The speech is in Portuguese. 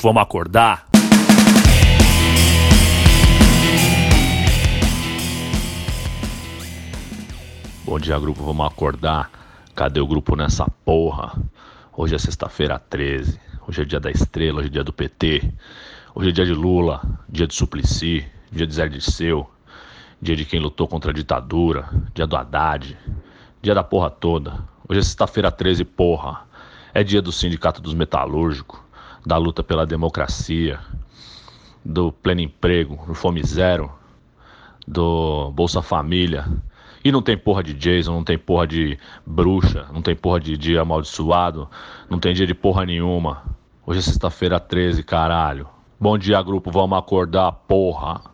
Vamos acordar? Bom dia, grupo. Vamos acordar. Cadê o grupo nessa porra? Hoje é sexta-feira 13. Hoje é dia da estrela, hoje é dia do PT. Hoje é dia de Lula, dia de Suplicy, dia de Zé Dirceu, dia de quem lutou contra a ditadura, dia do Haddad, dia da porra toda. Hoje é sexta-feira 13, porra. É dia do Sindicato dos Metalúrgicos, da luta pela democracia, do pleno emprego, do Fome Zero, do Bolsa Família. E não tem porra de Jason, não tem porra de bruxa, não tem porra de dia amaldiçoado, não tem dia de porra nenhuma. Hoje é sexta-feira 13, caralho. Bom dia, grupo, vamos acordar, porra.